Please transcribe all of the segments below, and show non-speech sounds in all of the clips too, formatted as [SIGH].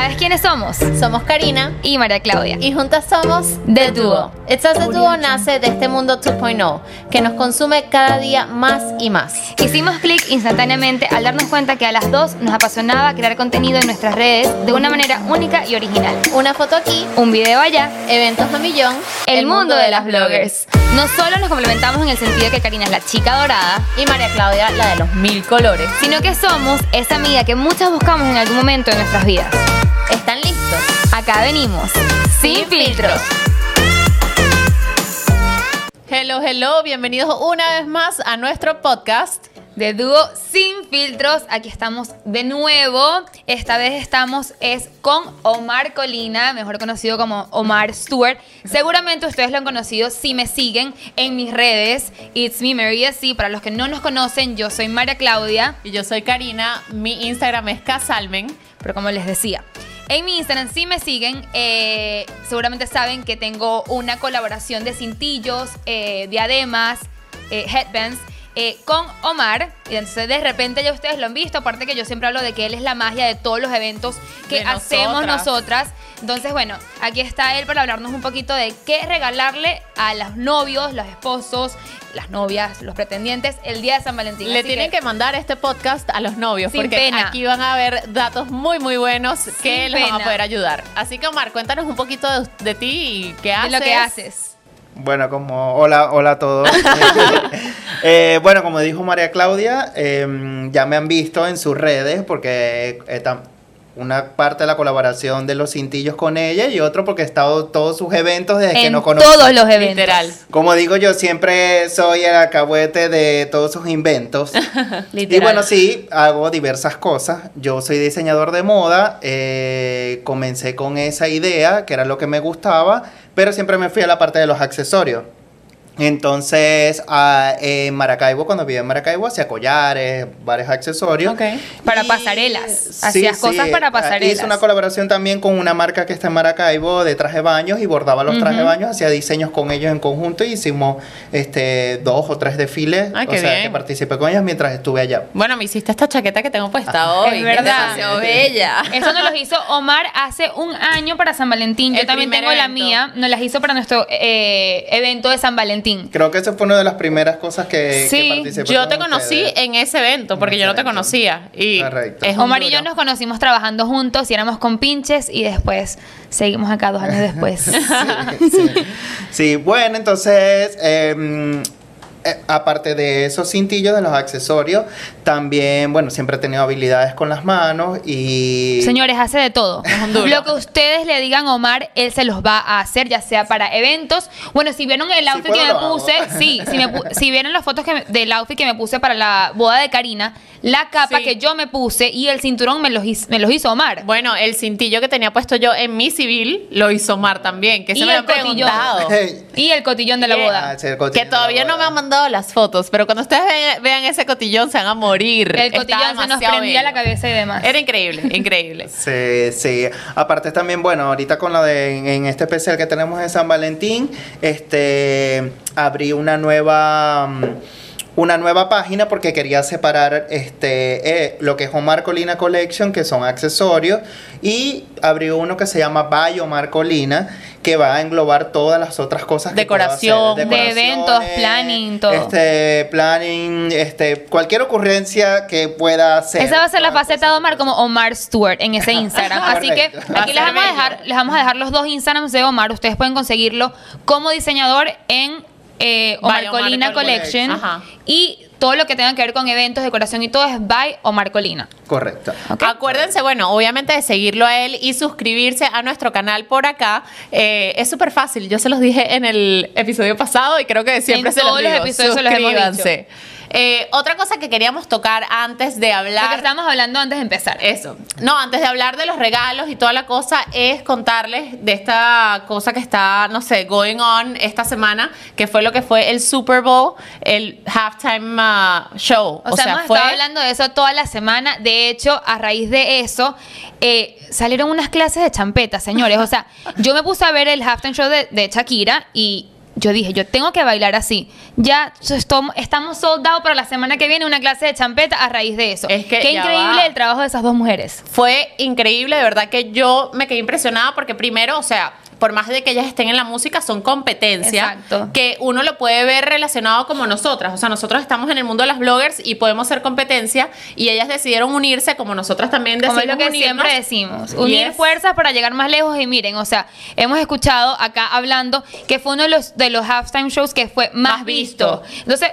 ¿Sabes quiénes somos? Somos Karina Y María Claudia. y juntas somos The Duo. It's Us The Duo nace de este mundo 2.0 que nos consume cada día más y más. Hicimos clic instantáneamente al darnos cuenta que a las dos nos apasionaba crear contenido en nuestras redes de una manera única y original. Una foto aquí, Un video allá. eventos a millón, El mundo de las bloggers. No solo nos complementamos en el sentido de que Karina es la chica dorada, y María Claudia la de los mil colores. sino que somos esa amiga que muchas buscamos en algún momento de nuestras vidas. ¿Están listos? Acá venimos, sin filtros. Hello, hello, bienvenidos una vez más a nuestro podcast. De dúo sin filtros, aquí estamos de nuevo. Esta vez estamos es con Omar Colina, mejor conocido como Omar Stewart. Seguramente ustedes lo han conocido si me siguen en mis redes. It's me, Maria C. Para los que no nos conocen, yo soy María Claudia. Y yo soy Karina, mi Instagram es Casalmen. Pero como les decía, en mi Instagram si me siguen, eh, seguramente saben que tengo una colaboración de cintillos, eh, diademas, eh, headbands. con Omar, y entonces de repente ya ustedes lo han visto, aparte que yo siempre hablo de que él es la magia de todos los eventos que De hacemos nosotras. nosotras. Entonces, bueno, aquí está él para hablarnos un poquito de qué regalarle a los novios, los esposos, las novias, los pretendientes el día de San Valentín. Le Así tienen que, mandar este podcast a los novios Sin porque pena. aquí van a ver datos muy muy buenos que Sin les van a poder ayudar. Así que Omar, cuéntanos un poquito de, de ti y qué de haces. lo que haces. Bueno, como hola, hola a todos. [LAUGHS] Eh, bueno, como dijo María Claudia, eh, ya me han visto en sus redes porque eh, tam- una parte de la colaboración de los cintillos con ella y otro porque he estado en todos sus eventos desde que no conozco. todos los eventos. Literal. Como digo yo, siempre soy el alcahuete de todos sus inventos. [LAUGHS] Y bueno, sí, hago diversas cosas. Yo soy diseñador de moda, eh, comencé con esa idea, que era lo que me gustaba, pero siempre me fui a la parte de los accesorios. Entonces, a- en Maracaibo, cuando vivía en Maracaibo, hacía collares, varios accesorios. Ok. Para Y- pasarelas. Hacías cosas para ah, pasarelas. Hice una colaboración también con una marca que está en Maracaibo de traje de baños y bordaba los trajes de baños, hacía diseños con ellos en conjunto y hicimos este, dos o tres desfiles. Ay, o qué sea, bien. que participé con ellos mientras estuve allá. Bueno, me hiciste esta chaqueta que tengo puesta hoy. Es verdad. demasiado bella. [LAUGHS] Eso nos lo hizo Omar hace un año para San Valentín. Yo El también tengo la mía. Nos las hizo para nuestro eh, evento de San Valentín. Creo que eso fue una de las primeras cosas que, Sí, que participé Yo con te conocí ustedes. en ese evento porque yo no te evento. conocía. Y Correcto. es Omar y yo nos conocimos trabajando juntos y éramos compinches y después seguimos acá dos años después. [LAUGHS] Sí, sí. Sí, bueno, entonces, em, eh, aparte de esos cintillos, de los accesorios, también, bueno, siempre he tenido habilidades con las manos y... Señores, hace de todo. [LAUGHS] Lo que ustedes le digan a Omar, él se los va a hacer, ya sea para eventos. Bueno, si vieron el outfit que me puse, sí, si, me pu- si vieron las fotos que me- del outfit que me puse para la boda de Karina, la capa Sí. que yo me puse y el cinturón me los, me los hizo Omar. Bueno, el cintillo que tenía puesto yo en mi civil lo hizo Omar también, que se me han cotillón. preguntado. Y el cotillón de la boda. Ah, sí, el cotillón Que la todavía no me han mandado las fotos, pero cuando ustedes vean, vean ese cotillón se van a morir. El cotillón se nos prendía la cabeza y demás. Era increíble, [LAUGHS] increíble. Sí, sí. Aparte también, bueno, ahorita con lo de en, en este especial que tenemos en San Valentín, este abrí una nueva mm, una nueva página porque quería separar este eh, lo que es Omar Colina Collection, que son accesorios, y abrí uno que se llama By Omar Colina, que va a englobar todas las otras cosas Decoración. De eventos, planning, todo. Este, planning, este, cualquier ocurrencia que pueda hacer. Esa va a ser la faceta de Omar como Omar Stewart en ese Instagram. Así que aquí les vamos a dejar, les vamos a dejar los dos Instagrams de Omar. Ustedes pueden conseguirlo como diseñador en eh, Omar Colina Collection. Y todo lo que tenga que ver con eventos, decoración y todo es by Omar Colina. Correcto. Acuérdense, bueno, obviamente de seguirlo a él y suscribirse a nuestro canal por acá. Eh, es súper fácil. Yo se los dije en el episodio pasado y creo que siempre En se los todos los digo. episodios se los hemos. Eh, otra cosa que queríamos tocar antes de Lo que hablar. estábamos hablando antes de empezar. Eso. No, antes de hablar de los regalos y toda la cosa, es contarles de esta cosa que está, no sé, going on esta semana, que fue lo que fue el Super Bowl, el halftime uh, show. O, sea, hemos fue. estado hablando de eso toda la semana. De hecho, a raíz de eso, eh, salieron unas clases de champeta, señores. O sea, yo me puse a ver el halftime show de, de Shakira y yo dije, yo tengo que bailar así. Ya estamos soldados para la semana que viene una clase de champeta a raíz de eso. Es que Qué increíble va. el trabajo de esas dos mujeres. Fue increíble, de verdad que yo me quedé impresionada porque primero, o sea, por más de que ellas estén en la música, son competencia Exacto. que uno lo puede ver relacionado como nosotras. O sea, nosotros estamos en el mundo de las bloggers y podemos ser competencia y ellas decidieron unirse como nosotras también Como decidimos es lo que unirnos. siempre decimos, unir Yes. fuerzas para llegar más lejos y miren, o sea, hemos escuchado acá hablando que fue uno de los de los halftime shows que fue más, Más visto. visto. Entonces,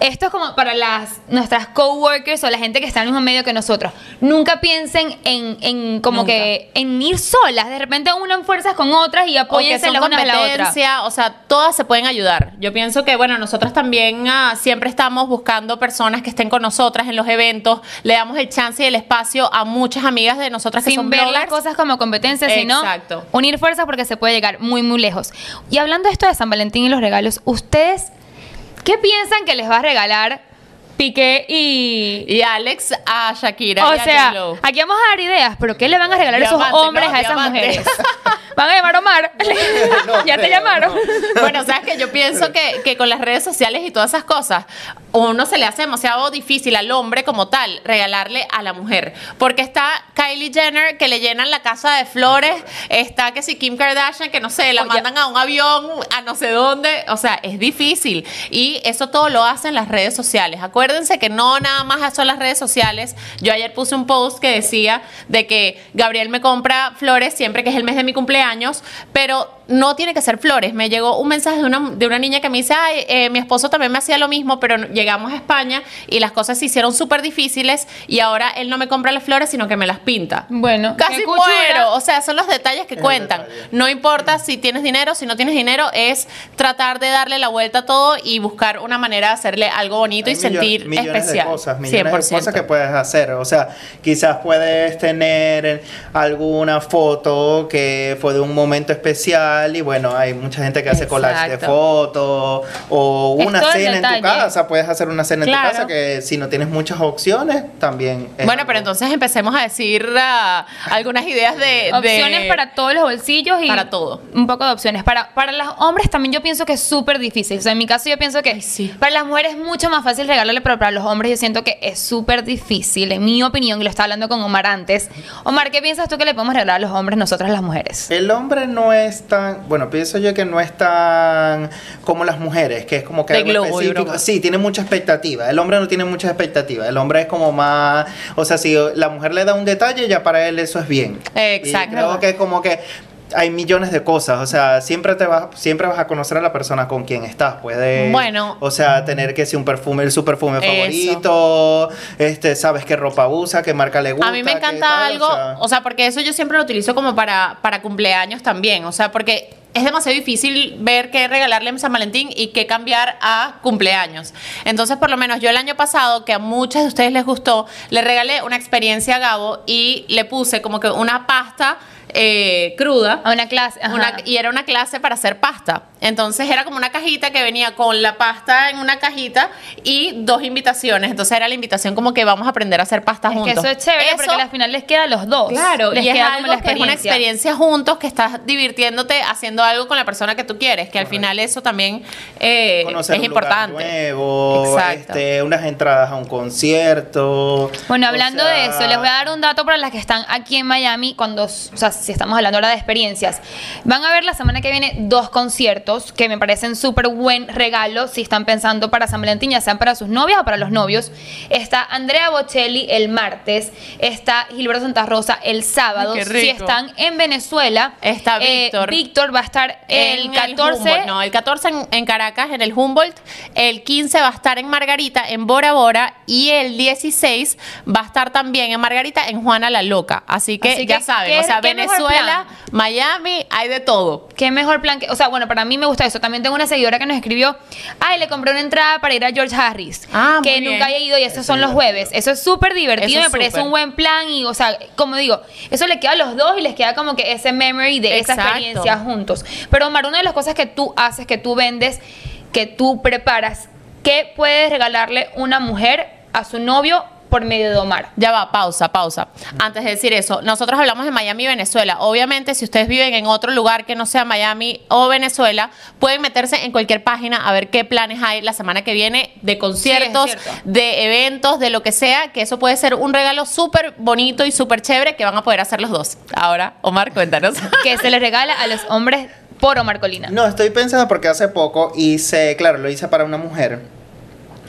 esto es como para las nuestras coworkers o la gente que está en el mismo medio que nosotros. Nunca piensen en, en como Nunca. que en ir solas, de repente unan fuerzas con otras y apóyense las unas a la otra. competencia, o sea, todas se pueden ayudar. Yo pienso que, bueno, nosotros también ah, siempre estamos buscando personas que estén con nosotras en los eventos, le damos el chance y el espacio a muchas amigas de nosotras que son ver las bloggers. cosas como competencia, sino Exacto. unir fuerzas porque se puede llegar muy, muy lejos. Y hablando de esto de San Valentín y los regalos, ¿ustedes qué piensan que les va a regalar Piqué y... Y Alex a Shakira o y a sea, J-Lo. aquí vamos a dar ideas, pero ¿qué le van a regalar esos hombres ¿no? a esas Diamante. mujeres? [LAUGHS] ¿Van a llamar a Omar? No [LAUGHS] ¿Ya te llamaron? no. Bueno, sabes que yo pienso que, que con las redes sociales y todas esas cosas, uno se le hace demasiado difícil al hombre como tal regalarle a la mujer. Porque está Kylie Jenner que le llenan la casa de flores, está que si Kim Kardashian que no sé, la Oye. mandan a un avión a no sé dónde, o sea, es difícil. Y eso todo lo hacen las redes sociales. Acuérdense que no nada más son las redes sociales. Yo ayer puse un post que decía de que Gabriel me compra flores siempre que es el mes de mi cumpleaños, pero no tiene que ser flores. Me llegó un mensaje de una, de una niña que me dice, ay, eh, mi esposo también me hacía lo mismo, pero llegamos a España y las cosas se hicieron súper difíciles y ahora él no me compra las flores, sino que me las pinta. Bueno, Casi muero. O sea, son los detalles que cuentan. detalle. No importa si tienes dinero, si no tienes dinero, es tratar de darle la vuelta a todo y buscar una manera de hacerle algo bonito y sentir millones especial. De cosas, millones de 100%. cosas que puedes hacer. O sea, quizás puedes tener alguna foto que fue de un momento especial y bueno, hay mucha gente que hace collage de Exacto. fotos o una cena en tu casa. Puedes hacer una cena en tu casa que si no tienes muchas opciones, también. es Bueno, algo- pero entonces empecemos a decir ah, algunas ideas de... Opciones de- para todos los bolsillos y Para todo. Un poco de opciones. Para, para los hombres también yo pienso que es súper difícil. O sea, en mi caso yo pienso que Ay, sí. para las mujeres es mucho más fácil regalarle, pero para los hombres yo siento que es súper difícil. En mi opinión, y lo estaba hablando con Omar antes. Omar, ¿qué piensas tú que le podemos regalar a los hombres nosotras las mujeres? El hombre no es tan, bueno, pienso yo que no es tan como las mujeres, que es como que De algo globo específico. Sí, tiene mucha expectativa. El hombre no tiene mucha expectativa. El hombre es como más, o sea, si la mujer le da un detalle, ya para él eso es bien. Exacto. Y creo que es como que hay millones de cosas, o sea, siempre te vas, siempre vas a conocer a la persona con quien estás. Puede, Bueno. o sea, tener que si un perfume, su perfume Eso. favorito, este, sabes qué ropa usa, qué marca le gusta. A mí me encanta tal, algo, o sea. o sea, porque eso yo siempre lo utilizo como para, para cumpleaños también, o sea, porque es demasiado difícil ver qué regalarle en San Valentín y qué cambiar a cumpleaños. Entonces, por lo menos yo el año pasado, que a muchas de ustedes les gustó, le regalé una experiencia a Gabo y le puse como que una pasta eh, cruda. A una clase. ajá. Una- y era una clase para hacer pasta. Entonces era como una cajita que venía con la pasta en una cajita y dos invitaciones. Entonces era la invitación como que vamos a aprender a hacer pasta es que juntos. eso es chévere porque al final les queda a los dos. Claro, les y es queda algo como la que es una experiencia. juntos que estás divirtiéndote haciendo algo con la persona que tú quieres, que al final eso también eh, conocer es un lugar importante. nuevo, Exacto. este, unas entradas a un concierto. Bueno, o hablando sea, de eso, les voy a dar un dato para las que están aquí en Miami, cuando, o sea, si estamos hablando ahora de experiencias. Van a ver la semana que viene dos conciertos que me parecen súper buen regalo si están pensando para San Valentín, ya sean para sus novias o para los novios. Está Andrea Bocelli el martes, está Gilberto Santa Rosa el sábado. Si están en Venezuela, Está eh, Víctor. Víctor va a estar el En 14. Humboldt, no, el 14 en, en Caracas, en el Humboldt. El 15 va a estar en Margarita, en Bora Bora. Y el 16 va a estar también en Margarita, en Juana la Loca. Así que Así ya que, saben, ¿qué- o sea, mejor Venezuela, Miami, hay de todo. Qué mejor plan que. O sea, bueno, para mí me gusta eso. También tengo una seguidora que nos escribió: Ay, le compré una entrada para ir a George Harris. Ah, que nunca había ido y esos Eso son los jueves. Eso es súper divertido. Eso Me parece un buen plan. Y, o sea, como digo, eso le queda a los dos y les queda como que ese memory de esa experiencia juntos. Pero, Omar, una de las cosas que tú haces, que tú vendes, que tú preparas, ¿qué puedes regalarle una mujer a su novio por medio de Omar. Ya va, pausa, pausa. Antes de decir eso, nosotros hablamos de Miami y Venezuela. Obviamente, si ustedes viven en otro lugar que no sea Miami o Venezuela, pueden meterse en cualquier página a ver qué planes hay la semana que viene de conciertos, cierto. de eventos, de lo que sea, que eso puede ser un regalo súper bonito y súper chévere que van a poder hacer los dos. Ahora, Omar, cuéntanos. [LAUGHS] Que se les regala a los hombres por Omar Colina. No, estoy pensando porque hace poco hice, claro, lo hice para una mujer,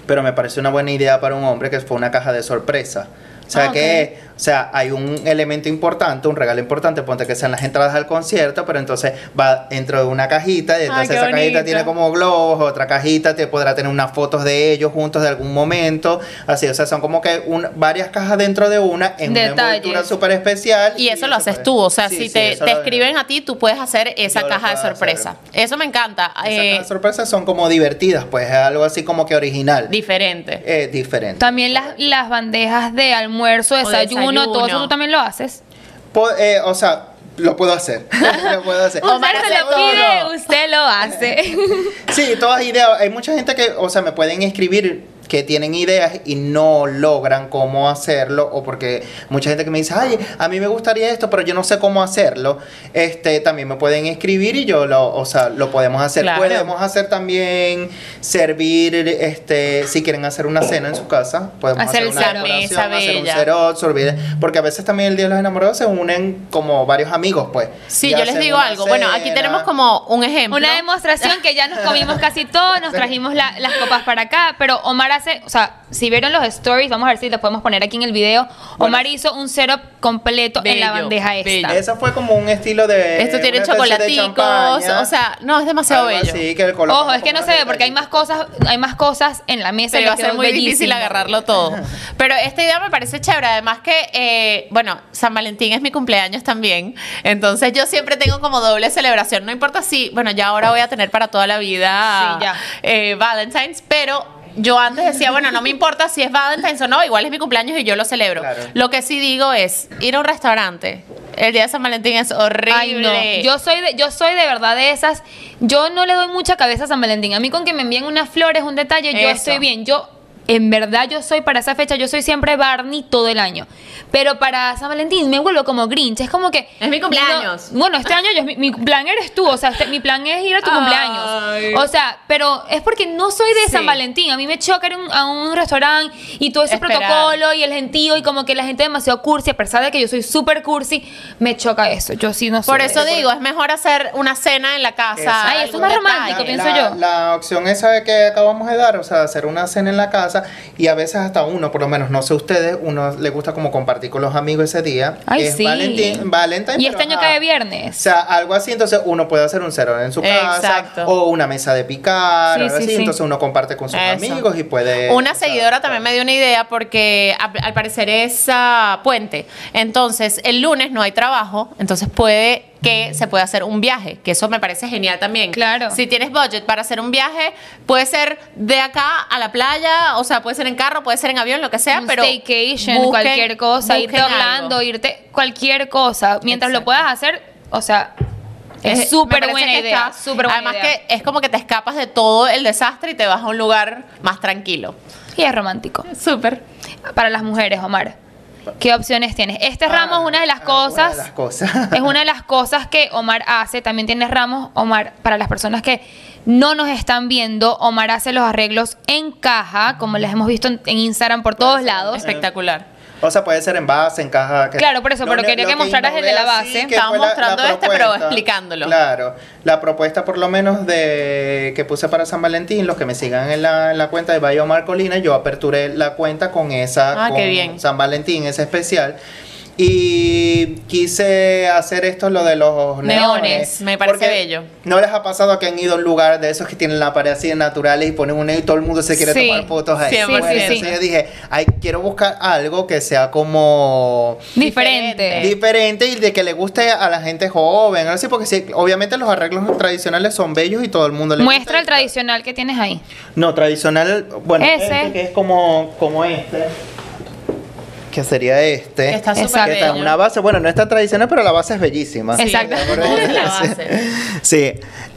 pero me pareció una buena idea para un hombre que fue una caja de sorpresa. O sea Ah, que, o sea, hay un elemento importante, un regalo importante, ponte que sean las entradas al concierto, pero entonces va dentro de una cajita y entonces esa cajita tiene como globos, otra cajita te podrá tener unas fotos de ellos juntos de algún momento, así, o sea, son como que un- varias cajas dentro de una en una envoltura súper especial. Y eso lo puede- haces tú, o sea, Sí, si sí, te, te escriben a ti, tú puedes hacer esa Yo caja de hacer. sorpresa. Eso me encanta. Esas eh, cajas de sorpresas son como divertidas, pues es algo así como que original. diferente. Eh, diferente. También las, las bandejas de almuerzo, O desayuno, desayuno. todo eso tú también lo haces. Po- eh, o sea, lo puedo hacer. [LAUGHS] lo puedo hacer. Omar Usted se lo todo. pide, usted lo hace. [LAUGHS] Sí, todas ideas. Hay mucha gente que, o sea, me pueden escribir que tienen ideas y no logran cómo hacerlo o porque mucha gente que me dice, ay, a mí me gustaría esto, pero yo no sé cómo hacerlo. Este, también me pueden escribir y yo lo, o sea, lo podemos hacer. Claro. Podemos hacer también servir, este, si quieren hacer una cena en su casa, podemos Hacer una decoración, hacer un cerot, servir, porque a veces también el día de los enamorados se unen como varios amigos, pues. Sí, yo les digo algo. Bueno, aquí tenemos como un ejemplo. Una demostración que ya nos comimos casi todo, nos [LAUGHS] trajimos la- las copas para acá, pero Omar hace, o sea, si vieron los stories, vamos a ver si lo podemos poner aquí en el video. Omar hizo un setup completo en la Bello, bandeja esta. bello. Esa fue como un estilo de. Esto tiene chocolaticos, o sea, no, es demasiado bello. así, que le colocamos Ojo, es que no se ve porque hay más cosas, hay más cosas en la mesa. Y va a ser muy difícil bellísimo. agarrarlo todo. [LAUGHS] Pero esta idea me parece chévere. Además que, eh, bueno, San Valentín es mi cumpleaños también. Entonces yo siempre tengo como doble celebración. No importa si, bueno, ya ahora voy a tener para toda la vida Sí, ya. eh, Valentine's, pero... Yo antes decía, bueno, no me importa si es Valentine's o no, igual es mi cumpleaños y yo lo celebro. Claro. Lo que sí digo es ir a un restaurante. El día de San Valentín es horrible. Ay, no. Yo soy de, yo soy de verdad de esas. Yo no le doy mucha cabeza a San Valentín. A mí con que me envíen unas flores, un detalle, yo Eso. estoy bien. Yo, en verdad, yo soy para esa fecha, yo soy siempre Barney todo el año. Pero para San Valentín me vuelvo como Grinch. Es como que. Es mi cumpleaños. no- bueno, este año yo- mi, mi plan eres tú. O sea, este- mi plan es ir a tu Ay. cumpleaños. O sea, pero es porque no soy de Sí. San Valentín. A mí me choca ir a un- a un restaurante y todo ese Esperar. protocolo y el gentío y como que la gente es demasiado cursi. A pesar de que yo soy súper cursi, me choca eso. Yo sí no soy. Por de eso digo, es mejor hacer una cena en la casa. Exacto. Ay, eso es más romántico, pienso la, yo. La opción esa que acabamos de dar, o sea, hacer una cena en la casa y a veces hasta uno, por lo menos, no sé ustedes, uno le gusta como compartir con los amigos ese día. Ay, es sí. Valentín, Valentine, Y este año ajá. cae O viernes. sea, algo así, entonces uno puede hacer un cero en su casa Exacto. o una mesa de picar, Sí, algo sí, así, sí. entonces uno comparte con sus Eso. amigos y puede... Una o seguidora también me dio una idea porque al parecer es ah, puente. Entonces, el lunes no hay trabajo, entonces puede que se pueda hacer un viaje, que eso me parece genial también. Claro. Si tienes budget para hacer un viaje, puede ser de acá a la playa, o sea, puede ser en carro, puede ser en avión, lo que sea, un pero staycation, busquen- cualquier cosa, irte algo. irte cualquier cosa. Mientras lo puedas hacer, o sea, es súper buena que idea. está- Súper buena Además idea. que es como que te escapas de todo el desastre y te vas a un lugar más tranquilo. Y es romántico. Súper. Para las mujeres, Omar. ¿Qué opciones tienes? Este ramo es una de las ah, cosas. Una de las cosas. [LAUGHS] Es una de las cosas que Omar hace. También tienes ramos, Omar, para las personas que no nos están viendo, Omar hace los arreglos en caja, como les hemos visto en, en Instagram por todos lados. Espectacular. O sea, puede ser en base, en caja. que- Claro, por eso, pero quería que mostraras el de la base. Estamos fue la- la mostrando este, pero explicándolo. Claro, la propuesta por lo menos de que puse para San Valentín, los que me sigan en la, en la cuenta de Bayo Marcolina, yo aperturé la cuenta con esa, Ah, con qué bien. San Valentín, ese especial. Y quise hacer esto, lo de los Neones, neones. me parece bello. ¿No les ha pasado que han ido a un lugar de esos que tienen la pared así de naturales y ponen un neón y todo el mundo se quiere Sí, tomar fotos ahí? 100%. Bueno, Sí, sí, entonces sí. yo dije, ay, quiero buscar algo que sea como Diferente. diferente y de que le guste a la gente joven, así, porque sí, obviamente los arreglos tradicionales son bellos y todo el mundo le Muestra el tradicional que tienes ahí. No, tradicional, bueno, Ese. este que es como, como este, que sería este. Que está súper Exacto. que está en bello. una base, bueno, no es tan tradicional, pero la base es bellísima. Exacto. [LAUGHS] Gusta la base. Sí.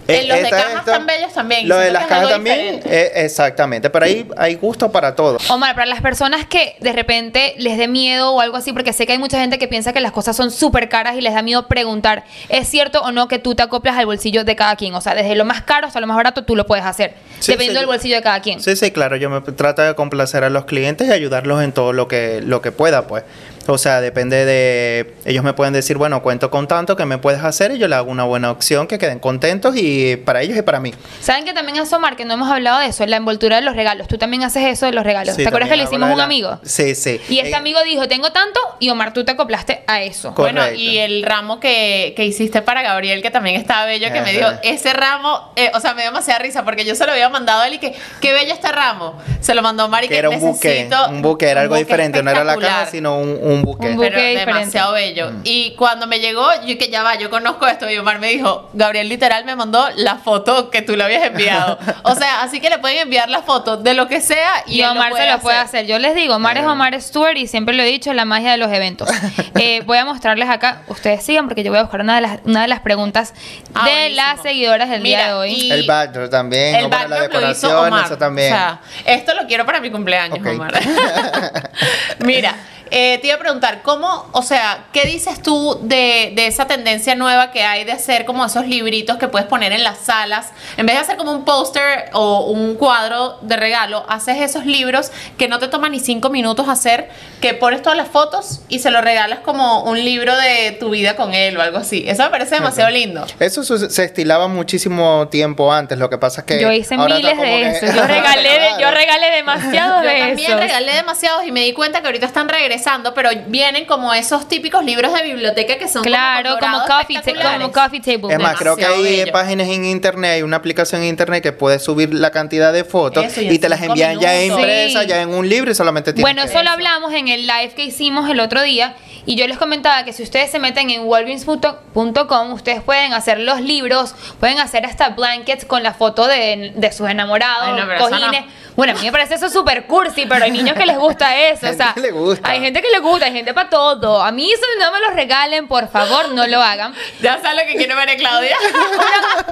En los de cajas esto- tan bellos también. Lo de las cajas también, eh, exactamente. Pero ahí hay gusto para todo. Omar, para las personas que de repente les dé miedo o algo así, porque sé que hay mucha gente que piensa que las cosas son súper caras y les da miedo preguntar, ¿es cierto o no que tú te acoplas al bolsillo de cada quien? O sea, desde lo más caro hasta lo más barato tú lo puedes hacer, Sí, dependiendo sí. del bolsillo de cada quien. Sí, sí, claro. Yo me trato de complacer a los clientes y ayudarlos en todo lo que, lo que pueda, pues. O sea, depende de... Ellos me pueden decir, bueno, cuento con tanto, ¿qué me puedes hacer? Y yo le hago una buena opción, que queden contentos y para ellos y para mí. ¿Saben que también hace Omar, que no hemos hablado de eso, la envoltura de los regalos? Tú también haces eso de los regalos. Sí, ¿Te acuerdas que le hicimos un la- amigo? Sí, sí. Y este Eh, amigo dijo, tengo tanto, y Omar, tú te acoplaste a eso. Co- Bueno, Correcto. y el ramo que, que hiciste para Gabriel, que también estaba bello, que me dijo, ese ramo, eh, o sea, me dio demasiada risa porque yo se lo había mandado a él y que, qué bello este ramo. Se lo mandó Mari que que era un buque, un buque, era algo buque diferente, no era la caja, sino un, un buque. Un buque. pero diferente. demasiado bello. Y cuando me llegó, yo que ya va, yo conozco esto. Y Omar me dijo, Gabriel literal me mandó la foto que tú le habías enviado. [LAUGHS] o sea, así que le pueden enviar la foto de lo que sea y, Y Omar se lo puede hacer. Yo les digo, Omar es. Omar Stewart y siempre lo he dicho, la magia de los eventos. [LAUGHS] Eh, voy a mostrarles acá, ustedes sigan porque yo voy a buscar una de las, una de las preguntas Ah, de buenísimo. las seguidoras del día Mira, de hoy. y- El backdrop también, El bueno, la backdrop lo hizo decoración, Omar. eso también. O sea, esto lo quiero para mi cumpleaños, Ok. Omar. [LAUGHS] Mira, eh, te iba a preguntar, ¿cómo, o sea, qué dices tú de, de esa tendencia nueva que hay de hacer como esos libritos que puedes poner en las salas? En vez de hacer como un póster o un cuadro de regalo, haces esos libros que no te toman ni cinco minutos hacer, que pones todas las fotos y se lo regalas como un libro de tu vida con él o algo así. Eso me parece demasiado lindo. Eso su- se estilaba muchísimo tiempo antes, lo que pasa es que... yo hice miles como de que- eso. [LAUGHS] Yo regalé, de- yo Claro. regalé demasiados Yo de también esos. regalé demasiados y me di cuenta que ahorita están regresando, pero vienen como esos típicos libros de biblioteca que son Claro, como dorados coffee, como coffee table. Es más, creo que hay bello. páginas en internet, hay una aplicación en internet que puedes subir la cantidad de fotos Eso, y te las envían ya impresas, Sí. ya en un libro y solamente tienes Bueno, que... eso lo hablamos en el live que hicimos el otro día y yo les comentaba que si ustedes se meten en walgreens.com, ustedes pueden hacer los libros, pueden hacer hasta blankets con la foto de, de sus enamorados, Ay, no, cojines. no. Bueno, a mí me parece eso súper cursi, pero hay niños que les gusta eso. o Gente sea, que le gusta. hay gente que le gusta, hay gente para todo. A mí eso no me lo regalen, por favor, no lo hagan. Ya sabes lo que quiere ver Claudia. Una,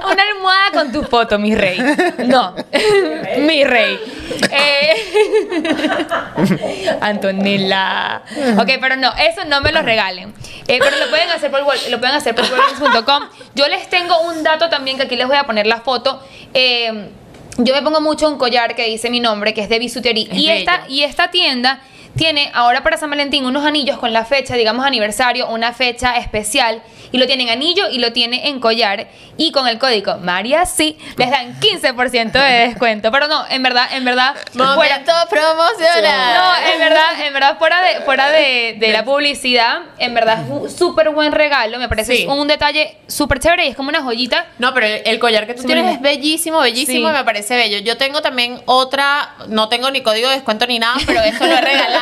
tu foto, mi rey. No, [LAUGHS] mi rey. Eh, [LAUGHS] Antonella. Ok, pero no, eso no me lo regalen. Eh, pero lo pueden hacer por, lo pueden hacer por. Yo les tengo un dato también que aquí les voy a poner la foto. Eh, yo me pongo mucho un collar que dice mi nombre, que es de bisutería. Es Y esta, y esta tienda tiene ahora para San Valentín unos anillos con la fecha, digamos aniversario, una fecha especial. Y lo tiene en anillo y lo tiene en collar. Y con el código María sí les dan 15% de descuento. Pero no, en verdad, en verdad. fuera- Momento promocional. no, en verdad, en verdad, fuera de, fuera de, de la publicidad, en verdad es un súper buen regalo. Me parece Sí. un detalle súper chévere y es como una joyita. No, pero el, el collar que tú Sí, tienes es bellísimo, bellísimo Sí. y me parece bello. Yo tengo también otra, no tengo ni código de descuento ni nada, pero esto lo he regalado,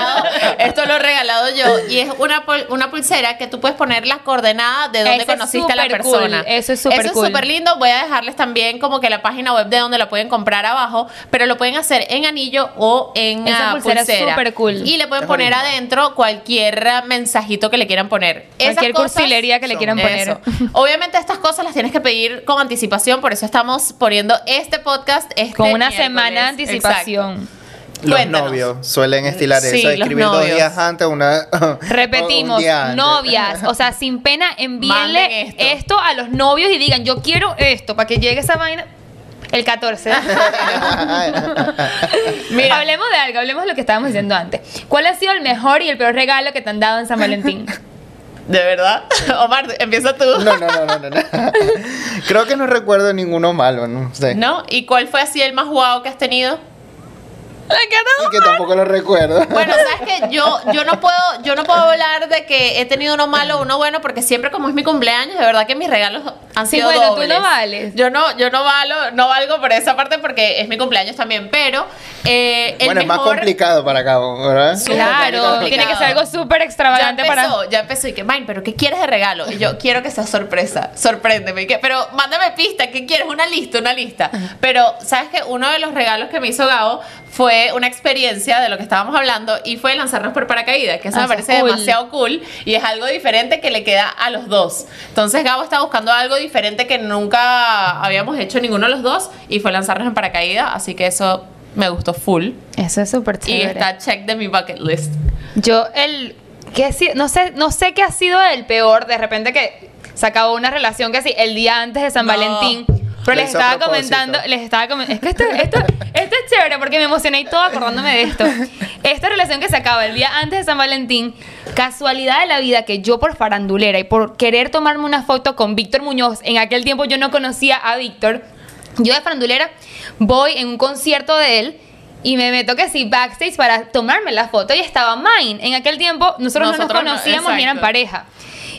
esto lo he regalado yo y es una pul- una pulsera que tú puedes poner las coordenadas de dónde es conociste a la persona. cool, eso es súper Eso cool. es súper lindo. Voy a dejarles también como que la página web de donde la pueden comprar abajo, pero lo pueden hacer en anillo o en Esa ah, pulsera es súper cool. Y le pueden Es poner bonito. adentro cualquier mensajito que le quieran poner. Cualquier cosas cursilería que le quieran poner. eso. [LAUGHS] Obviamente estas cosas las tienes que pedir con anticipación, por eso estamos poniendo este podcast este Con una miércoles. semana de anticipación. Exacto. Los Cuéntanos. novios suelen estilar Sí, eso, los escribir dos novios. días antes, una... [LAUGHS] [LAUGHS] un Repetimos, día antes. novias, o sea, sin pena, envíenle esto. esto. a los novios y digan, yo quiero esto, para que llegue esa vaina el 14. [LAUGHS] Mira. Hablemos de algo, hablemos de lo que estábamos diciendo antes. ¿Cuál ha sido el mejor y el peor regalo que te han dado en San Valentín? ¿De verdad? Omar, empieza tú. No, no, no, no, no, no. Creo que no recuerdo ninguno malo, no sé. ¿No? ¿Y cuál fue así el más guau que has tenido? Y que tampoco lo recuerdo. Bueno, sabes que yo, yo no puedo, yo no puedo hablar de que he tenido uno malo o uno bueno, porque siempre como es mi cumpleaños, de verdad que mis regalos han Sí, sido bueno, tú dobles. no vales. Yo no, yo no valo, no valgo por esa parte porque es mi cumpleaños también. Pero eh, el bueno, es más mejor- complicado para acá, ¿verdad? claro, complicado. tiene que ser algo súper Ya extravagante empezó, para... ya empezó y que, Mine, pero ¿qué quieres de regalo? Y yo quiero que sea sorpresa, sorpréndeme. Que, pero mándame pista, ¿qué quieres? Una lista, una lista. Pero, ¿sabes qué? Uno de los regalos que me hizo Gabo fue una experiencia de lo que estábamos hablando y fue lanzarnos por paracaídas, que eso Ah, me parece cool. demasiado cool y es algo diferente que le queda a los dos. Entonces Gabo está buscando algo diferente que nunca habíamos hecho ninguno de los dos y fue lanzarnos en paracaídas, así que eso me gustó full Eso es súper y chévere. está check de mi bucket list. Yo, el. ¿qué ha sido? no, sé, no sé qué ha sido el peor. De repente que se acabó una relación que sí, el día antes de San No. Valentín. Pero les estaba comentando, les estaba comentando. Es que esto, esto, esto es chévere porque me emocioné y todo acordándome de esto. [LAUGHS] Esta relación que se acaba el día antes de San Valentín, casualidad de la vida que yo por farandulera y por querer tomarme una foto con Víctor Muñoz, en aquel tiempo yo no conocía a Víctor, yo de farandulera voy en un concierto de él y me meto que sí backstage para tomarme la foto y estaba Mine. En aquel tiempo nosotros, no Nosotros no, nos conocíamos ni eran pareja.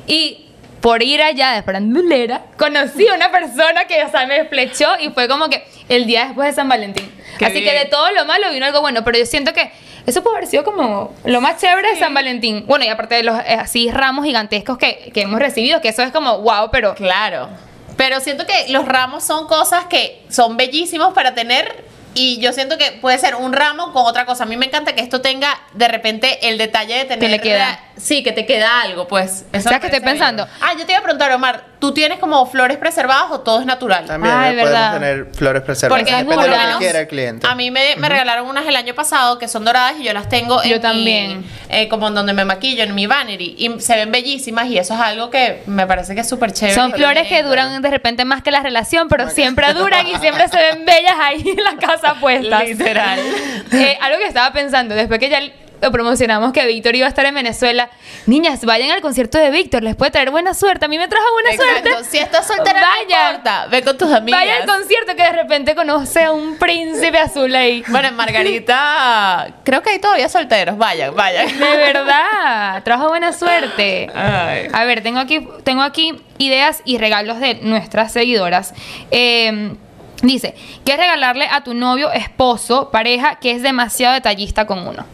Y por ir allá de farandulera, conocí a una persona que, o sea, me flechó y fue como que el día después de San Valentín. Qué Así que de todo lo malo vino algo bueno, pero yo siento que eso puede haber sido como lo más chévere de San Valentín. Bueno, y aparte de los eh, así ramos gigantescos que, que hemos recibido, que eso es como wow, pero Claro. Pero siento que los ramos son cosas que son bellísimos para tener y yo siento que puede ser un ramo con otra cosa. A mí me encanta que esto tenga de repente el detalle de tener... le queda. Sí, que te queda algo, pues. Eso ¿Sabes qué estoy pensando? Ah, yo te iba a preguntar, Omar, ¿tú tienes como flores preservadas o todo es natural? También Ay, eh, podemos verdad. tener flores preservadas. Porque Depende de lo que quiera el cliente. A mí me, me regalaron unas el año pasado que son doradas y yo las tengo en Yo mi- también. eh, como en donde me maquillo, en mi vanity. Y se ven bellísimas y eso es algo que me parece que es súper chévere. son flores que duran de repente más que la relación, pero siempre duran y siempre se ven bellas ahí en la casa puestas. Literal. [LAUGHS] Eh, algo que estaba pensando, después que ya lo promocionamos que Víctor iba a estar en Venezuela, niñas, vayan al concierto de Víctor, les puede traer buena suerte. A mí me trajo buena Exacto. suerte. Si estás soltera, Vaya. no importa. Ve con tus amigas. Vaya al concierto que de repente conoce a un príncipe azul ahí. Bueno, en Margarita, creo que hay todavía solteros. Vayan, vayan. De verdad, trajo buena suerte. Ay. A ver, tengo aquí, tengo aquí ideas y regalos de nuestras seguidoras. Eh, dice, ¿qué regalarle a tu novio, esposo, pareja que es demasiado detallista con uno?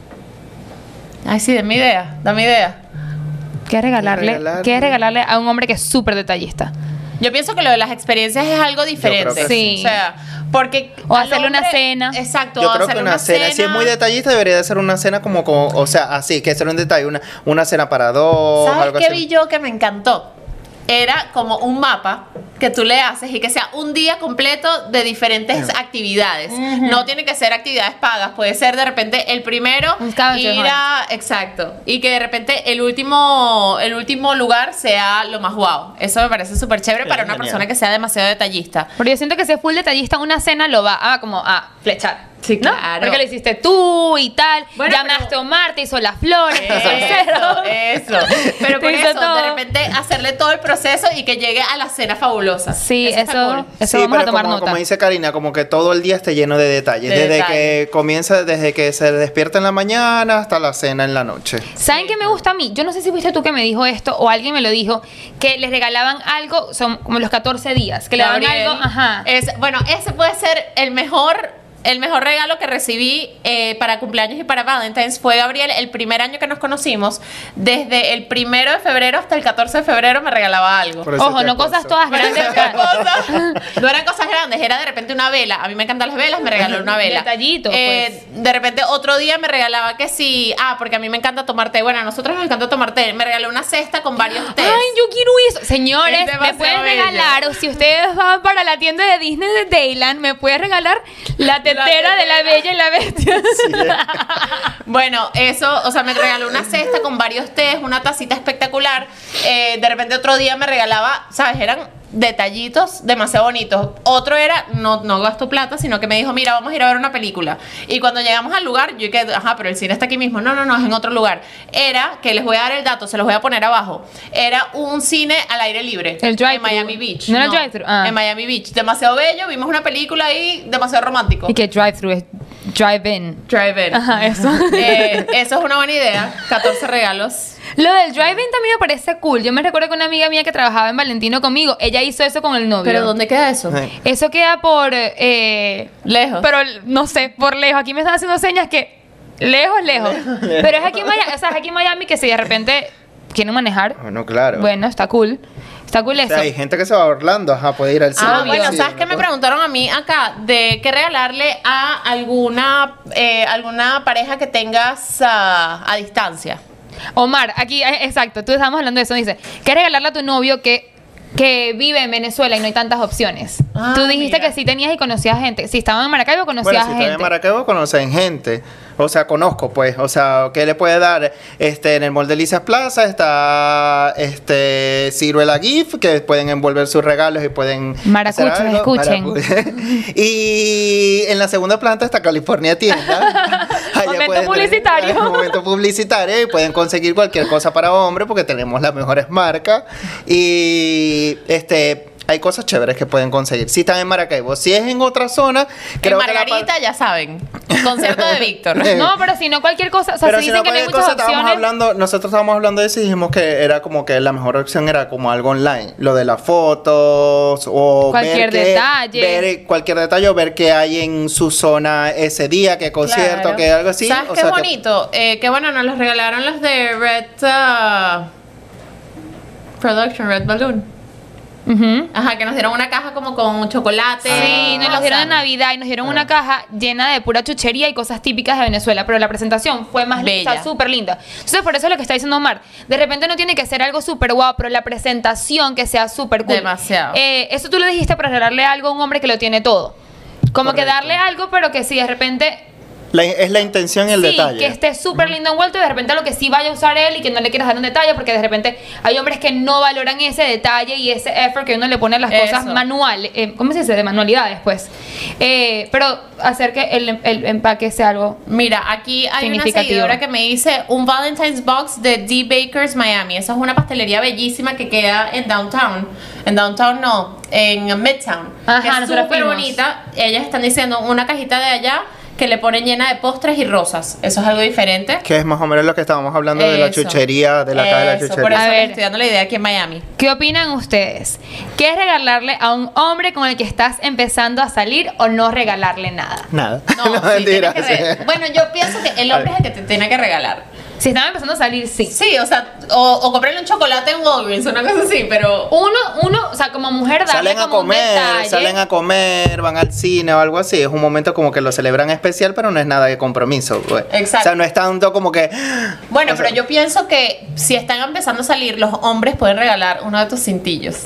Ay, sí, dame idea, dame idea. ¿Qué regalarle, regalarle? ¿Qué regalarle a un hombre que es súper detallista? Yo pienso que lo de las experiencias es algo diferente. sí. O sea, porque. O hacerle una cena. Exacto, Yo creo hacerle que una cena, si es muy detallista, debería de ser una cena como, como o sea, así, que ser un detalle, una, una cena para dos, ¿Sabes algo qué así. vi yo que me encantó? Era como un mapa que tú le haces y que sea un día completo de diferentes actividades. No tiene que ser actividades pagas, puede ser de repente el primero ir a exacto y que de repente el último el último lugar sea lo más guau. Eso me parece súper chévere Sí, para una genial. persona que sea demasiado detallista. Porque yo siento que si es full detallista, una cena lo va a como a flechar. Sí, ¿no? claro. Porque lo hiciste tú y tal. Bueno, Llamaste pero- a Omar, te hizo las flores. Eso, eso. Pero por eso, todo. de repente, hacerle todo el proceso y que llegue a la cena fabulosa. Sí, eso, cool. eso sí, vamos a tomar como, nota. como dice Karina, como que todo el día esté lleno de detalles. De desde detalles. que comienza, desde que se despierta en la mañana hasta la cena en la noche. ¿Saben qué me gusta a mí? Yo no sé si fuiste tú que me dijo esto o alguien me lo dijo, que les regalaban algo, son como los 14 días, que le daban algo, ajá. Es, bueno, ese puede ser el mejor, el mejor regalo que recibí eh, para cumpleaños y para Valentine's. Fue Gabriel, el primer año que nos conocimos. Desde el primero de febrero hasta el 14 de febrero me regalaba algo. Ojo, no cosas todas grandes. no eran cosas- no eran cosas grandes, era de repente una vela. A mí me encantan las velas, me regaló una vela. Detallitos, Eh, De repente otro día me regalaba que sí, ah, porque a mí me encanta tomar té. Bueno, a nosotros nos encanta tomar té. Me regaló una cesta con varios tés. Ay, yo quiero eso. Señores, Es me pueden bello. regalar, o si ustedes van para la tienda de Disney de Dayland, me pueden regalar la [LAUGHS] de la Bella y la Bestia. [LAUGHS] Bueno, eso, o sea, me regaló una cesta con varios tés, una tacita espectacular. Eh, de repente otro día me regalaba, ¿sabes? Eran detallitos demasiado bonitos. Otro era, no, no gasto plata, sino que me dijo, mira, vamos a ir a ver una película. Y cuando llegamos al lugar, yo dije, ajá, pero el cine está aquí mismo. No, no, no, es en otro lugar. Era, que les voy a dar el dato, se los voy a poner abajo. Era un cine al aire libre. El drive-thru. En Miami Beach. ¿No era drive-thru? Ah. En Miami Beach. Demasiado bello, vimos una película ahí, demasiado romántico. y que drive-thru es drive-in. Drive-in. Ajá, eso. [LAUGHS] Eh, eso es una buena idea. 14 regalos. Lo del drive-in también me parece cool. Yo me recuerdo que una amiga mía que trabajaba en Valentino conmigo, ella hizo eso con el novio. ¿Pero dónde queda eso? Sí. Eso queda por... eh, Lejos. Pero no sé, por lejos. Aquí me están haciendo señas que... Lejos, lejos. [LAUGHS] Pero es aquí en Miami, o sea, es aquí en Miami que si de repente quieren manejar, Bueno, claro. bueno, está cool. Está cool O eso. sea, hay gente que se va a Orlando, ajá, puede ir al cine. Ah, bueno, ¿sabes qué me preguntaron a mí acá? De qué regalarle a alguna, eh, alguna pareja que tengas ah, a distancia. Omar, aquí, eh, exacto, tú estábamos hablando de eso. Dice, ¿qué regalarle a tu novio que, que vive en Venezuela y no hay tantas opciones? Ah, tú dijiste mira. que sí tenías y conocías gente. Si estaban en Maracaibo, Bueno, conocías si están gente. en Maracaibo conocen gente. O sea, conozco, pues. O sea, ¿qué le puede dar? Este, en el Mall de Lizas Plaza está este Ciruela Gift, que pueden envolver sus regalos y pueden. Maracuchos, escuchen. Maracu- [LAUGHS] y en la segunda planta está California Tienda. [LAUGHS] Momento publicitario. Momento publicitario y pueden conseguir cualquier cosa para hombre porque tenemos las mejores marcas. Y este. Hay cosas chéveres que pueden conseguir. Si están en Maracaibo, si es en otra zona, creo en que la par- Margarita, ya saben. Concierto de [LAUGHS] Víctor. Eh, No, pero si no cualquier cosa. O sea, pero si dicen no que no hay muchas cosa, estábamos hablando, nosotros estábamos hablando de eso y dijimos que era como que la mejor opción era como algo online, lo de las fotos o Cualquier ver qué- detalle. ver cualquier detalle o ver qué hay en su zona ese día, qué concierto, Claro. qué algo así. ¿Sabes o qué sea, que- bonito? Eh, que bueno, nos los regalaron los de Red ah, Production, Red Balloon. Ujú. Ajá, que nos dieron una caja como con chocolate. Sí, nos los dieron en Navidad y nos dieron Ah. una caja llena de pura chuchería y cosas típicas de Venezuela, pero la presentación fue más Bella. linda, súper linda. Entonces, por eso es lo que está diciendo Omar. De repente no tiene que ser algo súper guau, pero la presentación que sea súper cool. Demasiado. Eh, eso tú le dijiste para regalarle algo a un hombre que lo tiene todo. Como que darle algo, pero que si de repente la- es la intención y el sí, detalle. que esté súper lindo envuelto y de repente lo que sí vaya a usar él y que no le quieras dar un detalle, porque de repente hay hombres que no valoran ese detalle y ese effort que uno le pone a las cosas Eso. manuales, eh, ¿cómo se dice? De manualidades, pues. Eh, pero hacer que el, el empaque sea algo Mira, aquí hay una seguidora que me dice un Valentine's Box de D Bakers Miami. Esa es una pastelería bellísima que queda en Downtown. En Downtown no, en Midtown. Ajá, que es súper bonita. Ellas están diciendo una cajita de allá que le ponen llena de postres y rosas. Eso es algo diferente. Que es más o menos lo que estábamos hablando de la Eso. chuchería, de la caja de la Eso, chuchería. Por eso A les ver. estoy dando la idea aquí en Miami. ¿Qué opinan ustedes? ¿Qué es regalarle a un hombre con el que estás empezando a salir o no regalarle nada? Nada. No, [LAUGHS] No, sí, mentira. re- Bueno, yo pienso que el hombre es el que te tiene que regalar. Si están empezando a salir, sí. Sí, o sea, o, o comprarle un chocolate en Walgreens, una cosa así, pero Uno, uno, o sea, como mujer darle Salen a un comer, detalle. salen a comer, van al cine o algo así. Es un momento como que lo celebran especial, pero no es nada de compromiso. pues. Exacto. O sea, no es tanto como que. [GASPS] Bueno, o sea, pero yo pienso que si están empezando a salir, los hombres pueden regalar uno de tus cintillos.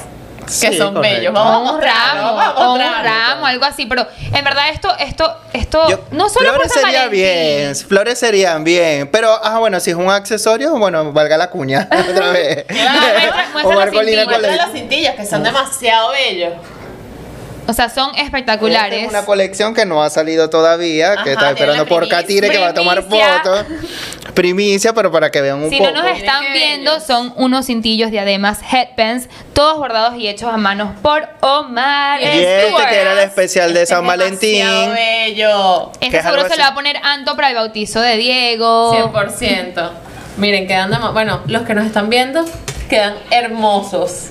Que Sí, son correcto. bellos. Vamos a un ramo, vamos un ramo, algo así, pero en verdad esto, esto, esto, yo- no solo por flores sería Valentín. bien, flores serían bien, pero ah bueno, si es un accesorio, bueno, valga la cuña [LAUGHS] otra vez. Claro, muestra- muestra O los Marcolina cintillos. con la- Muestra los cintillos que son demasiado bellos. O sea, son Esta espectaculares. es una colección que no ha salido todavía, Ajá, que está esperando la por primicia. Catire que va a tomar fotos. Primicia, pero para que vean un Si poco. no nos están viendo, son unos cintillos, diademas, headbands, todos bordados y hechos a manos por Omar Y este Stewart. que era el especial de San Valentín. Bello. Este seguro se lo va a poner Anto para el bautizo de Diego. 100%. Miren, quedan Bueno, los que nos están viendo quedan hermosos.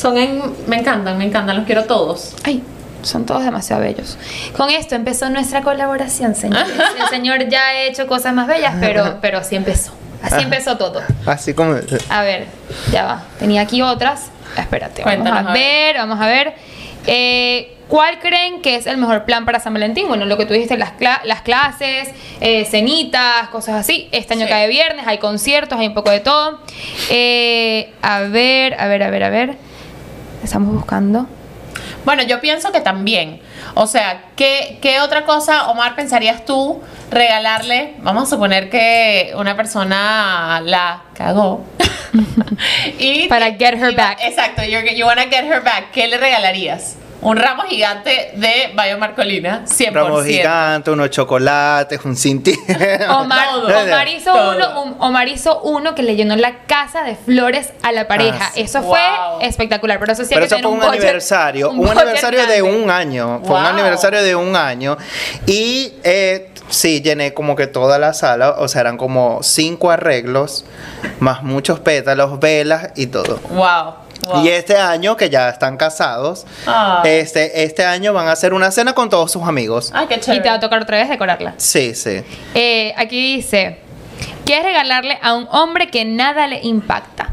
Son en. Me encantan, me encantan, los quiero todos. Ay, son todos demasiado bellos. Con esto empezó nuestra colaboración, señores. [LAUGHS] El señor ya ha hecho cosas más bellas, pero, pero así empezó. Así empezó todo. Así como. A ver, ya va. Tenía aquí otras. Espérate, vamos Cuéntanos, a a ver. ver, vamos a ver. Eh, ¿Cuál creen que es el mejor plan para San Valentín? Bueno, lo que tú dijiste, las, cla- las clases, eh, cenitas, cosas así. Este año Sí. cae viernes, hay conciertos, hay un poco de todo. Eh, a ver, a ver, a ver, a ver. Estamos buscando. Bueno, yo pienso que también. O sea, ¿qué, qué otra cosa, Omar, pensarías tú regalarle? Vamos a suponer que una persona la cagó. [LAUGHS] [LAUGHS] y Para get her y back. Exacto, you're- you wanna get her back. ¿Qué le regalarías? Un ramo gigante de Bayo Marcolina, 100%. Ramos gigantes, unos chocolates, un cintillo. [LAUGHS] Omar. Omar hizo Todo. uno, un- Omar hizo uno que le llenó la casa de flores a la pareja. Ah, sí. Eso Wow. fue espectacular. Pero eso sí Pero eso fue un, budget- aniversario, un, aniversario de un año, fue un aniversario de un año y eh, sí, llené como que toda la sala, o sea, eran como cinco arreglos, más muchos pétalos, velas y todo. Wow. Wow. Y este año, que ya están casados, Ah. este, este año van a hacer una cena con todos sus amigos. Ay, qué Y chévere. te va a tocar otra vez decorarla. Sí, sí. Eh, aquí dice, ¿qué es regalarle a un hombre que nada le impacta?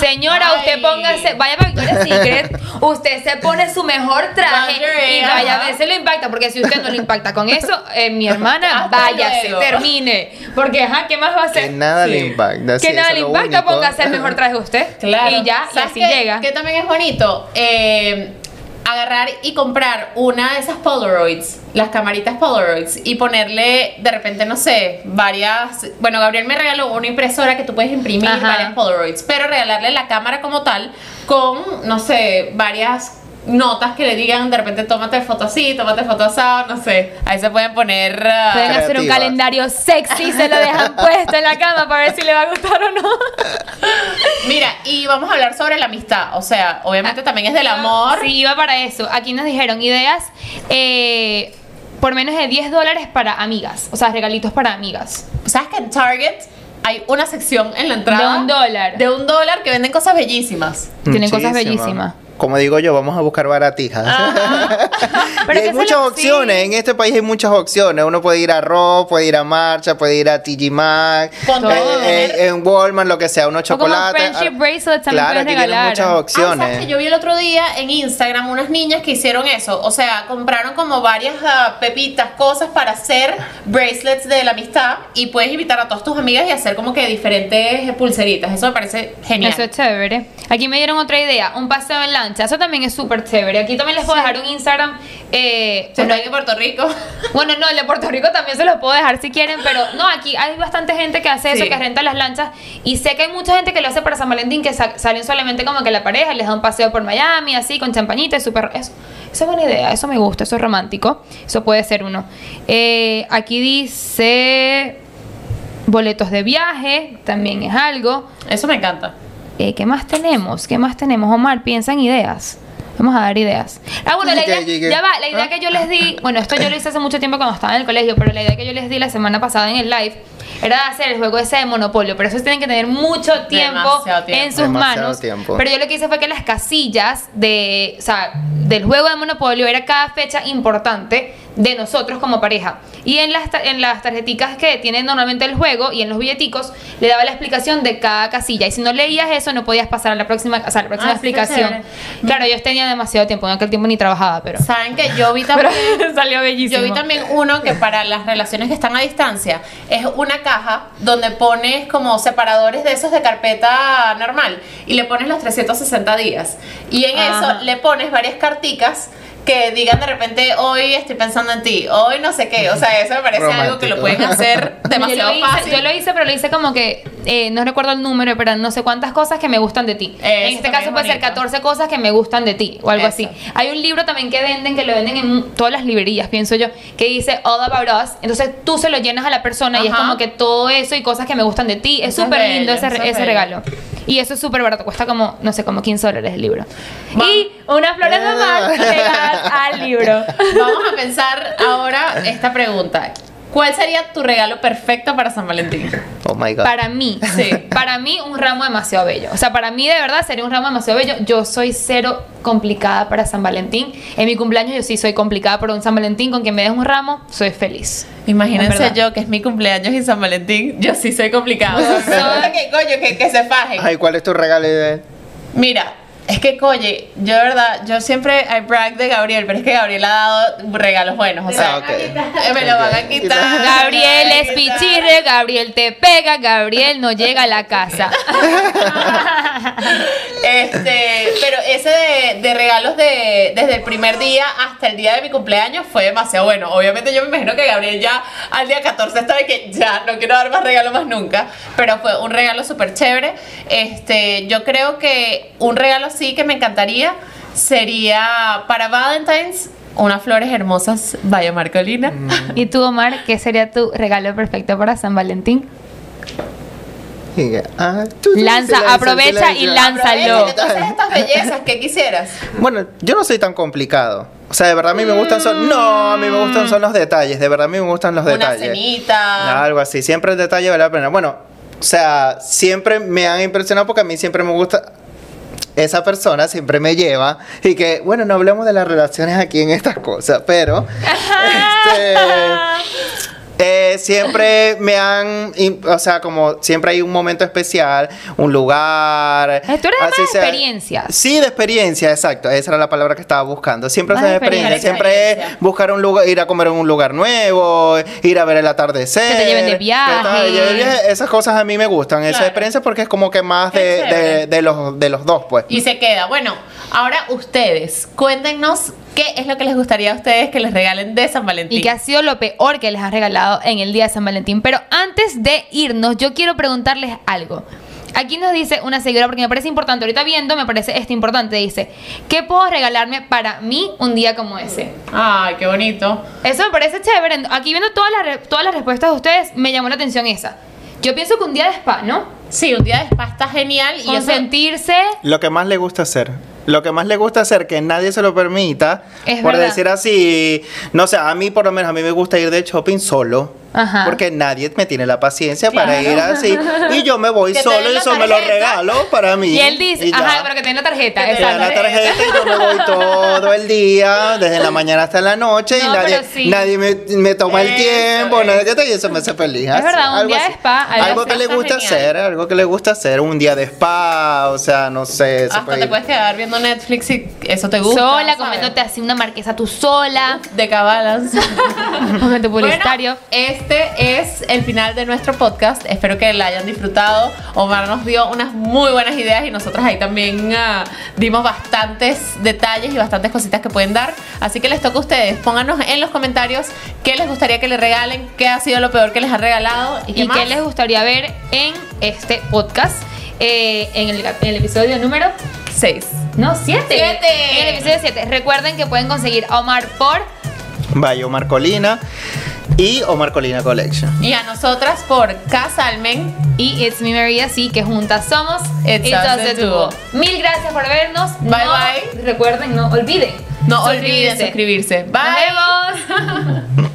Señora, usted póngase, vaya para Victoria's Secret, [LAUGHS] usted se pone su mejor traje y vaya a ver si lo impacta, porque si usted no lo impacta con eso, eh, mi hermana, váyase, luego. termine. Porque, ajá, ¿qué más va a hacer? Que nada Sí. le impacta. sí, que nada le impacta, único. póngase el mejor traje usted. Claro. Y ya, y ¿Sabes así llega. qué también es bonito? Eh, agarrar y comprar una de esas Polaroids, las camaritas Polaroids, y ponerle de repente, no sé, varias. Bueno, Gabriel me regaló una impresora que tú puedes imprimir Ajá. varias Polaroids, pero regalarle la cámara como tal con, no sé, varias notas que le digan de repente tómate foto así, tómate foto así, no sé. Ahí se pueden poner. ah, Pueden hacer un calendario sexy, se lo dejan [LAUGHS] puesto en la cama para ver si le va a gustar o no. Mira, y vamos a hablar sobre la amistad. O sea, obviamente también es del amor. Sí, iba para eso. Aquí nos dijeron ideas eh, por menos de 10 dólares para amigas. O sea, regalitos para amigas. ¿Sabes que en Target hay una sección en la entrada? De un dólar. De un dólar que venden cosas bellísimas. Tienen cosas bellísimas. Como digo yo, vamos a buscar baratijas. [LAUGHS] Pero Y que hay muchas lo- opciones, sí. en este país hay muchas opciones. Uno puede ir a Ross, puede ir a Marcha, puede ir a TG Maxx, Con todo. eh, eh, en Walmart, lo que sea, unos como chocolates. friendship Ah, bracelets también claro, aquí tienen muchas Ah, ¿sabes opciones. que yo vi el otro día en Instagram unas niñas que hicieron eso? O sea, compraron como varias ah, pepitas, cosas para hacer bracelets de la amistad y puedes invitar a todas tus amigas y hacer como que diferentes pulseritas. Eso me parece genial. Eso es chévere. Aquí me dieron otra idea, un paseo en lancha. Eso también es súper chévere. Aquí también les puedo dejar un Instagram. Eh, Si están en Puerto Rico. [LAUGHS] Bueno, no, el de Puerto Rico también se los puedo dejar si quieren, pero no, aquí hay bastante gente que hace eso, que renta las lanchas. Y sé que hay mucha gente que lo hace para San Valentín, que sa- salen solamente como que la pareja les da un paseo por Miami, así, con champañita, es súper. Eso, esa es buena idea, eso me gusta, eso es romántico. Eso puede ser uno. Eh, aquí dice boletos de viaje, también es algo. Eso me encanta. Eh, ¿Qué más tenemos? ¿Qué más tenemos? Omar, piensa en ideas. Vamos a dar ideas. Ah, bueno, la ¿Qué, idea, ya va, la idea ¿Ah? que yo les di, bueno, esto yo lo hice hace mucho tiempo cuando estaba en el colegio, pero la idea que yo les di la semana pasada en el live era de hacer el juego ese de Monopolio, pero eso tienen que tener mucho tiempo, tiempo. en sus Demasiado manos. tiempo. Pero yo lo que hice fue que las casillas de, o sea, del juego de Monopolio era cada fecha importante de nosotros como pareja. Y en las, en las tarjeticas que tienen normalmente el juego y en los billeticos le daba la explicación de cada casilla. Y si no leías eso, no podías pasar a la próxima, o sea, a la próxima Ah, sí, explicación. chévere. Claro, yo tenía demasiado tiempo, en aquel tiempo ni trabajaba, pero, ¿Saben que yo vi [LAUGHS] también... [LAUGHS] salió bellísimo. Yo vi también uno que para las relaciones que están a distancia es una caja donde pones como separadores de esos de carpeta normal y le pones los 360 días. Y en Ajá. eso le pones varias carticas que digan de repente hoy estoy pensando en ti, hoy no sé qué. O sea, eso me parece algo que lo pueden hacer demasiado yo hice, fácil. Yo lo hice, pero lo hice como que, eh, no recuerdo el número, pero no sé cuántas cosas que me gustan de ti. Eso en este caso es puede ser bonito. 14 cosas que me gustan de ti o algo Eso. así. Hay un libro también que venden, que lo venden en todas las librerías, pienso yo, que dice All About Us. Entonces tú se lo llenas a la persona y es como que todo eso y cosas que me gustan de ti. Es súper lindo ese, ese bello. regalo. Y eso es súper barato, cuesta como, no sé, como 15 dólares el libro. Y unas flores de mar pegadas al libro. [LAUGHS] Vamos a pensar ahora esta pregunta. ¿Cuál sería tu regalo perfecto para San Valentín? Oh my God. Para mí, Sí. [LAUGHS] Para mí, un ramo demasiado bello. O sea, para mí de verdad sería un ramo demasiado bello. Yo soy cero complicada para San Valentín. En mi cumpleaños yo sí soy complicada para un San Valentín. Con quien me des un ramo, soy feliz. Imagínense yo que es mi cumpleaños y San Valentín, yo sí soy complicado. [LAUGHS] Soy- que coño, que, que se fajen. Ay, ¿cuál es tu regalo? de- Mira, es que coye, yo de verdad, yo siempre I brag de Gabriel, pero es que Gabriel ha dado regalos buenos, o sea, Ah, eh, me lo van a quitar. Gabriel es pichirre, Gabriel te pega, Gabriel no llega a la casa. [LAUGHS] Este, pero ese de, de regalos de, desde el primer día hasta el día de mi cumpleaños fue demasiado bueno. Obviamente yo me imagino que Gabriel ya al día 14 estaba de que ya no quiero dar más regalos más nunca, pero fue un regalo súper chévere. Este, yo creo que un regalo sí que me encantaría sería para Valentine's unas flores hermosas Vaya Marcolina. ¿Y tú, Omar, qué sería tu regalo perfecto para San Valentín? Que, ah, tú- tú- Lanza, silencio, aprovecha y lánzalo. Aprovecha, Entonces estas bellezas, ¿qué quisieras? Bueno, yo no soy tan complicado. O sea, de verdad a mí me gustan son... No, a mí me gustan son los detalles. De verdad a mí me gustan los Una detalles. cenita. Algo así. Siempre el detalle vale la pena. Bueno, o sea, siempre me han impresionado porque a mí siempre me gusta... Esa persona siempre me lleva y que, bueno, no hablemos de las relaciones aquí en estas cosas, pero este, Eh, siempre me han, o sea, como siempre hay un momento especial, un lugar. Tú eres más de experiencias. Sí, de experiencia, exacto. Esa era la palabra que estaba buscando. Siempre es experiencia. experiencia. Siempre es Experiencia. buscar un lugar, ir a comer en un lugar nuevo, ir a ver el atardecer. Que te lleven de te viaje. Esas cosas a mí me gustan, esa Claro. experiencia porque es como que más de, de los, de los dos, pues. Y se queda. Bueno, ahora ustedes, cuéntenos qué es lo que les gustaría a ustedes que les regalen de San Valentín. Y que ha sido lo peor que les han regalado en el día de San Valentín. Pero antes de irnos, yo quiero preguntarles algo. Aquí nos dice una seguidora, porque me parece importante, ahorita viendo me parece esto importante, dice, ¿qué puedo regalarme para mí un día como ese? Ay, qué bonito. Eso me parece chévere. Aquí viendo todas las, todas las respuestas de ustedes, me llamó la atención esa. Yo pienso que un día de spa, ¿no? Sí, un día de spa está genial y eso Consentirse. Lo que más le gusta hacer. Lo que más le gusta hacer, que nadie se lo permita, Es por verdad. decir así, no sé, a mí por lo menos a mí me gusta ir de shopping solo. Ajá. Porque nadie me tiene la paciencia para ir así. Y yo me voy [LAUGHS] solo y eso me lo regalo para mí. Y él dice, ajá, pero que tenga la tarjeta. Que exacto. la tarjeta y yo me voy [LAUGHS] todo el día, desde la mañana hasta la noche, y nadie, sí. nadie me, me toma el tiempo, eso. nada que te- y eso me hace feliz. Es verdad, un algo día de spa, algo Algo que le gusta genial. hacer, algo que le gusta hacer, un día de spa, o sea, no sé. hasta puede te ir. puedes quedar viendo Netflix si eso te gusta. Sola, ¿sabes? comiéndote así una marquesa tú sola. de cabalas. [LAUGHS] Momento publicitario. Bueno, este es el final de nuestro podcast. Espero que la hayan disfrutado. Omar nos dio unas muy buenas ideas y nosotros ahí también ah, dimos bastantes detalles y bastantes cositas que pueden dar. Así que les toca a ustedes. Pónganos en los comentarios qué les gustaría que les regalen, qué ha sido lo peor que les han regalado y qué ¿Y más. qué les gustaría ver en este podcast? Eh, en, el, en el episodio número Seis. No, siete. Siete. En el episodio 7. Recuerden que pueden conseguir a Omar por Vaya Omar Colina y Omar Colina Collection. Y a nosotras por Casalmen. y It's Me Maria, sí, que juntas somos It's Us Us the Duo. Mil gracias por vernos. Bye, No- bye. Recuerden, no olviden. No olviden suscribirse. Bye. Nos vemos. [LAUGHS]